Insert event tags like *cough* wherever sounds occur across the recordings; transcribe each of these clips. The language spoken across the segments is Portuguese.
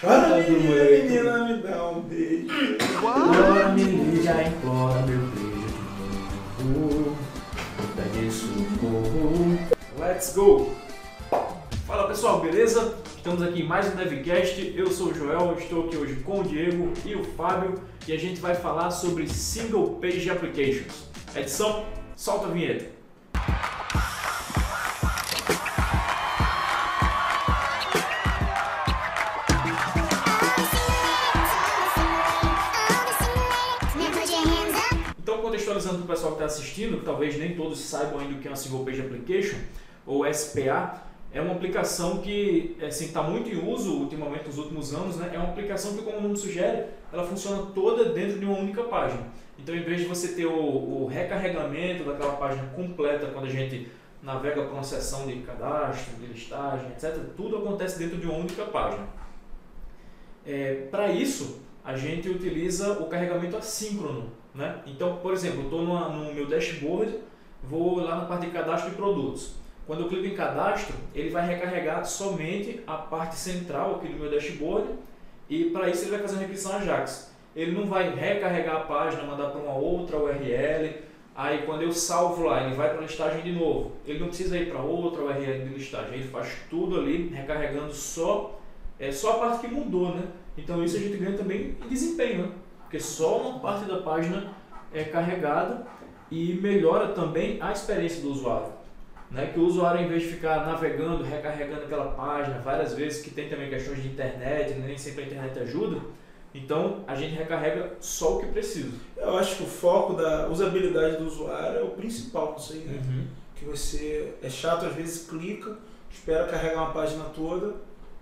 Chora, menina, menina, me dá um beijo. Agora me liga, implora meu beijo. Pede socorro. Let's go! Fala pessoal, beleza? Estamos aqui em mais um DevCast. Eu sou o Joel, estou aqui hoje com o Diego e o Fábio e a gente vai falar sobre Single Page Applications. Edição, solta a vinheta. Pessoal que está assistindo, que talvez nem todos saibam ainda o que é uma Single Page Application, ou SPA, é uma aplicação que assim está muito em uso ultimamente nos últimos anos, né? É uma aplicação que, como o nome sugere, ela funciona toda dentro de uma única página. Então, em vez de você ter o, o recarregamento daquela página completa quando a gente navega para uma seção de cadastro, de listagem, etc., tudo acontece dentro de uma única página. É, para isso, a gente utiliza o carregamento assíncrono. Né? Então, por exemplo, estou no meu dashboard, vou lá na parte de cadastro de produtos. Quando eu clico em cadastro, ele vai recarregar somente a parte central aqui do meu dashboard e para isso ele vai fazer uma requisição Ajax. Ele não vai recarregar a página, mandar para uma outra URL. Aí quando eu salvo lá, ele vai para a listagem de novo. Ele não precisa ir para outra URL de listagem. Ele faz tudo ali, recarregando só, é, só a parte que mudou, né? Então isso a gente ganha também em desempenho, né? Porque só uma parte da página é carregada e melhora também a experiência do usuário. Né? Que o usuário, em vez de ficar navegando, recarregando aquela página várias vezes, que tem também questões de internet, nem sempre a internet ajuda, então a gente recarrega só o que precisa. Eu acho que o foco da usabilidade do usuário é o principal disso aí, né? Uhum. Que você é chato, às vezes clica, espera carregar uma página toda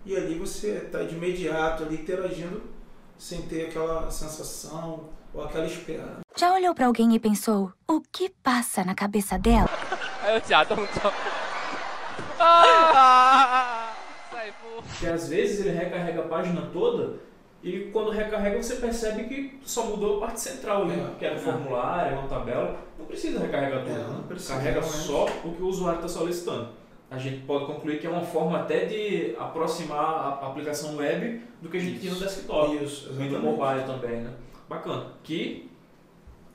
e ali você está de imediato ali interagindo sem ter aquela sensação ou aquela esperança. Já olhou para alguém e pensou, o que passa na cabeça dela? *laughs* *laughs* que às vezes ele recarrega a página toda e quando recarrega você percebe que só mudou a parte central, né? Que era o formulário, uma tabela. Não precisa recarregar tudo. É, não né? precisa, Carrega realmente. só o que o usuário está solicitando. A gente pode concluir que é uma forma até de aproximar a aplicação web do que a gente tinha no desktop. Isso, E no exatamente. mobile também, né? Bacana. Que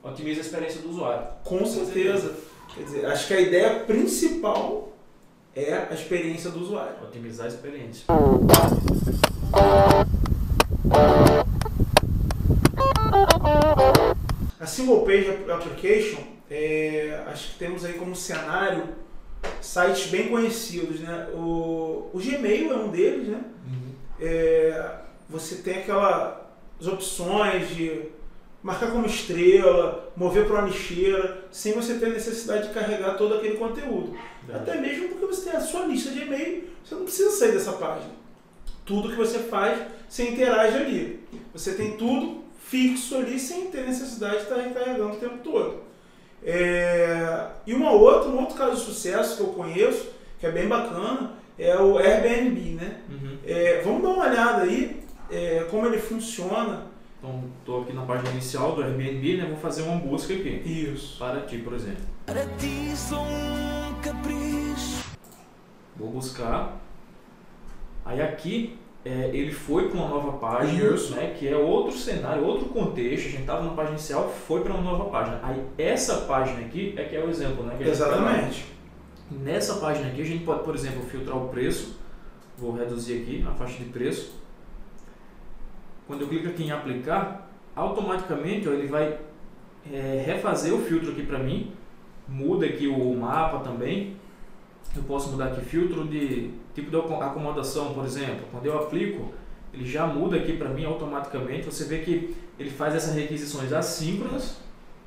otimiza a experiência do usuário. Com certeza. Quer dizer, acho que a ideia principal é a experiência do usuário. Otimizar a experiência. A Single Page Application, é, acho que temos aí como cenário sites bem conhecidos, né? O, o Gmail é um deles, né? É, você tem aquelas opções de marcar como estrela, mover para uma lixeira, sem você ter necessidade de carregar todo aquele conteúdo. Até mesmo porque você tem a sua lista de e-mail, você não precisa sair dessa página. Tudo que você faz, você interage ali. Você tem tudo fixo ali sem ter necessidade de estar recarregando o tempo todo. É, E uma outra, um outro caso de sucesso que eu conheço, que é bem bacana, é o Airbnb, né? Uhum. É, vamos dar uma olhada aí é, como ele funciona. Então, estou aqui na página inicial do Airbnb, né? Vou fazer uma busca aqui. Isso. Para ti, por exemplo. Para ti sou um capricho. Vou buscar. Aí aqui é, ele foi para uma nova página, Isso. né? Que é outro cenário, outro contexto. A gente estava na página inicial, foi para uma nova página. Aí essa página aqui é que é o exemplo, né? trabalha. Exatamente. Nessa página aqui a gente pode, por exemplo, filtrar o preço. Vou reduzir aqui a faixa de preço. Quando eu clico aqui em aplicar, automaticamente ó, ele vai é, refazer o filtro aqui para mim. Muda aqui o mapa também. Eu posso mudar aqui filtro de tipo de aco- acomodação, por exemplo. Quando eu aplico, ele já muda aqui para mim automaticamente. Você vê que ele faz essas requisições assíncronas,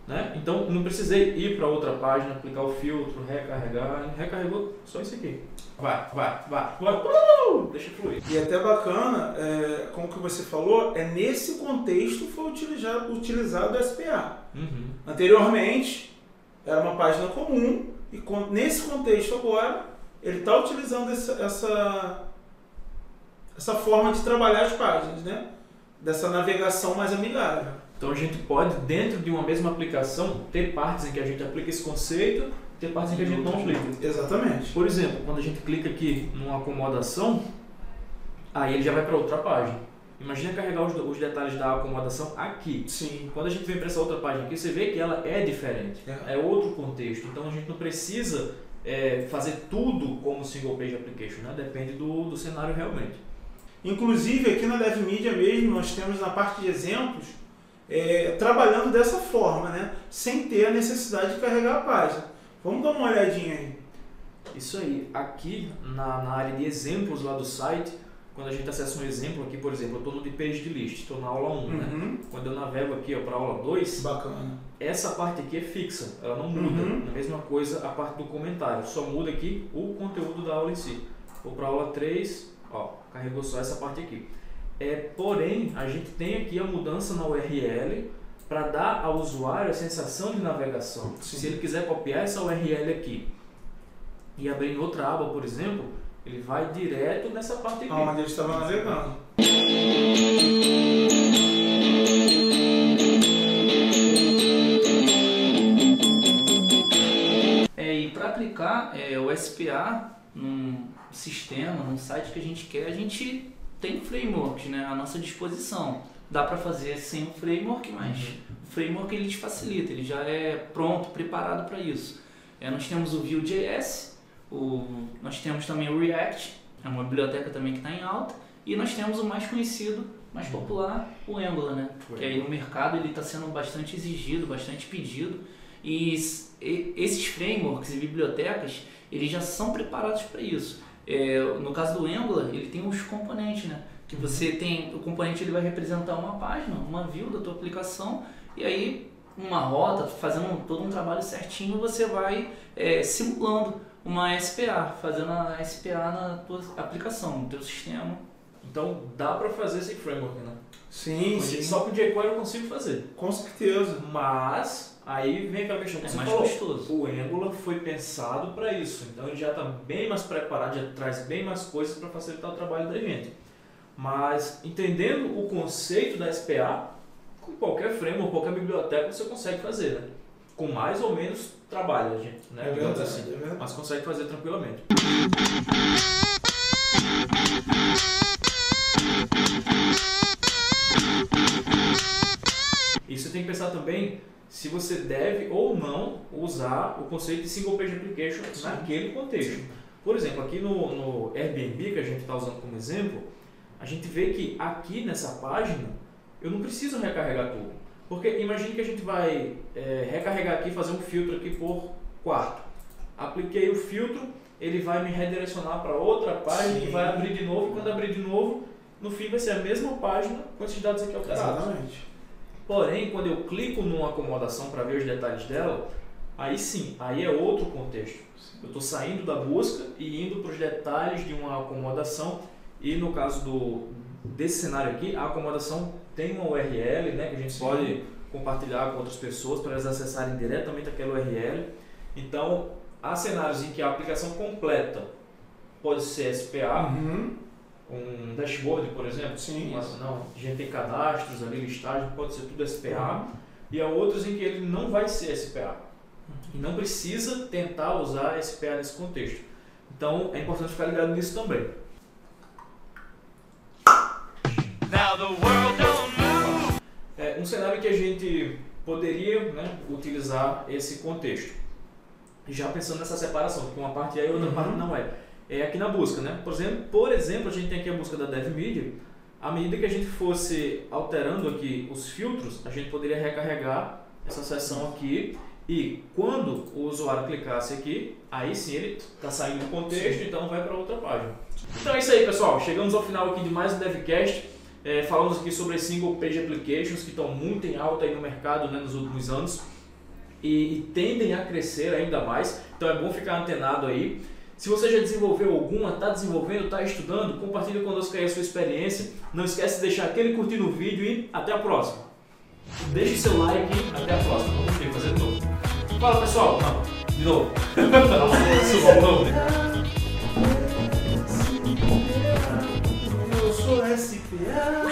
né? Então não precisei ir para outra página, aplicar o filtro, recarregar, recarregou só isso aqui. Vai, vai, vai, vai. Uh! Deixa fluir. E até bacana, é, como que você falou, é nesse contexto que foi utilizado, utilizado o SPA. Uhum. Anteriormente, era uma página comum, e com- nesse contexto agora, ele está utilizando essa, essa, essa forma de trabalhar as páginas, né? Dessa navegação mais amigável. Então a gente pode, dentro de uma mesma aplicação, ter partes em que a gente aplica esse conceito e ter partes em que a gente não aplica. Exatamente. Por exemplo, quando a gente clica aqui numa acomodação, aí ele já vai para outra página. Imagina carregar os, os detalhes da acomodação aqui. Sim. Quando a gente vem para essa outra página aqui, você vê que ela é diferente. É. É, outro contexto. Então a gente não precisa é, fazer tudo como single page application, né? Depende do, do cenário realmente. Inclusive aqui na DevMedia mesmo nós temos na parte de exemplos é, trabalhando dessa forma, né? Sem ter a necessidade de carregar a página. Vamos dar uma olhadinha aí. Isso aí. Aqui na, na área de exemplos lá do site, quando a gente acessa um exemplo aqui, por exemplo, eu estou no de page de list, estou na aula 1, né? Uhum. Quando eu navego aqui para a aula 2, Bacana. essa parte aqui é fixa, ela não muda. Uhum. A mesma coisa a parte do comentário, só muda aqui o conteúdo da aula em si. Vou para a aula 3, ó, carregou só essa parte aqui. É, porém, a gente tem aqui a mudança na URL para dar ao usuário a sensação de navegação. Sim. Se ele quiser copiar essa URL aqui e abrir em outra aba, por exemplo, ele vai direto nessa parte aqui. Aonde ele estava navegando. É, e para aplicar é, o SPA num sistema, num site que a gente quer, a gente tem frameworks né, à nossa disposição. Dá para fazer sem o framework, mas o framework ele te facilita, ele já é pronto, preparado para isso. É, nós temos o Vue.js, o, nós temos também o React, é uma biblioteca também que está em alta, e nós temos o mais conhecido, mais popular, o Angular, né? Que aí no mercado ele está sendo bastante exigido, bastante pedido. E esses frameworks e bibliotecas, eles já são preparados para isso. É, no caso do Angular, ele tem os componentes, né? Que você tem, o componente ele vai representar uma página, uma view da tua aplicação, e aí uma rota, fazendo todo um trabalho certinho, você vai é, simulando uma SPA, fazendo a SPA na tua aplicação, no teu sistema. Então dá para fazer esse framework, né? Sim, sim. Só com o jQuery eu consigo fazer. Com certeza. Mas aí vem aquela questão que É você mais falou. custoso. O Angular foi pensado para isso, então ele já está bem mais preparado, já traz bem mais coisas para facilitar o trabalho da gente. Mas entendendo o conceito da SPA, com qualquer framework, qualquer biblioteca você consegue fazer, né? Com mais ou menos trabalho, gente, né? É Digamos assim. é. Mas consegue fazer tranquilamente. E você tem que pensar também se você deve ou não usar o conceito de single page application naquele contexto. Por exemplo, aqui no, no Airbnb, que a gente está usando como exemplo, a gente vê que aqui nessa página eu não preciso recarregar tudo. Porque imagine que a gente vai é, recarregar aqui, fazer um filtro aqui por quarto. Apliquei o filtro, ele vai me redirecionar para outra página Sim. que vai abrir de novo. E quando abrir de novo, no fim vai ser a mesma página com esses dados aqui alterados. Exatamente. Porém, quando eu clico numa acomodação para ver os detalhes dela, aí sim, aí é outro contexto. Eu estou saindo da busca e indo para os detalhes de uma acomodação e no caso do, desse cenário aqui, a acomodação tem uma URL né, que a gente Sim. pode compartilhar com outras pessoas para elas acessarem diretamente aquela URL. Então, há cenários em que a aplicação completa pode ser SPA, Uhum. um dashboard, por exemplo. Sim. Mas não, a gente tem cadastros ali, listagem, pode ser tudo SPA. E há outros em que ele não vai ser SPA. E não precisa tentar usar SPA nesse contexto. Então é importante ficar ligado nisso também. É um cenário que a gente poderia né, utilizar esse contexto. Já pensando nessa separação, porque uma parte é e outra Uhum. parte não é. É aqui na busca, né? Por exemplo, por exemplo, a gente tem aqui a busca da DevMedia. À medida que a gente fosse alterando aqui os filtros, a gente poderia recarregar essa seção aqui e quando o usuário clicasse aqui, aí sim ele está saindo do contexto, então vai para outra página. Então é isso aí, pessoal. Chegamos ao final aqui de mais um DevCast. É, falamos aqui sobre single page applications que estão muito em alta aí no mercado né, nos últimos anos e, e tendem a crescer ainda mais. Então é bom ficar antenado aí. Se você já desenvolveu alguma, está desenvolvendo, está estudando, compartilhe conosco aí a sua experiência. Não esquece de deixar aquele curtir no vídeo e até a próxima. Deixe seu like e até a próxima. Vamos que fazer de novo. Fala pessoal. Não, de novo. *laughs* Yeah.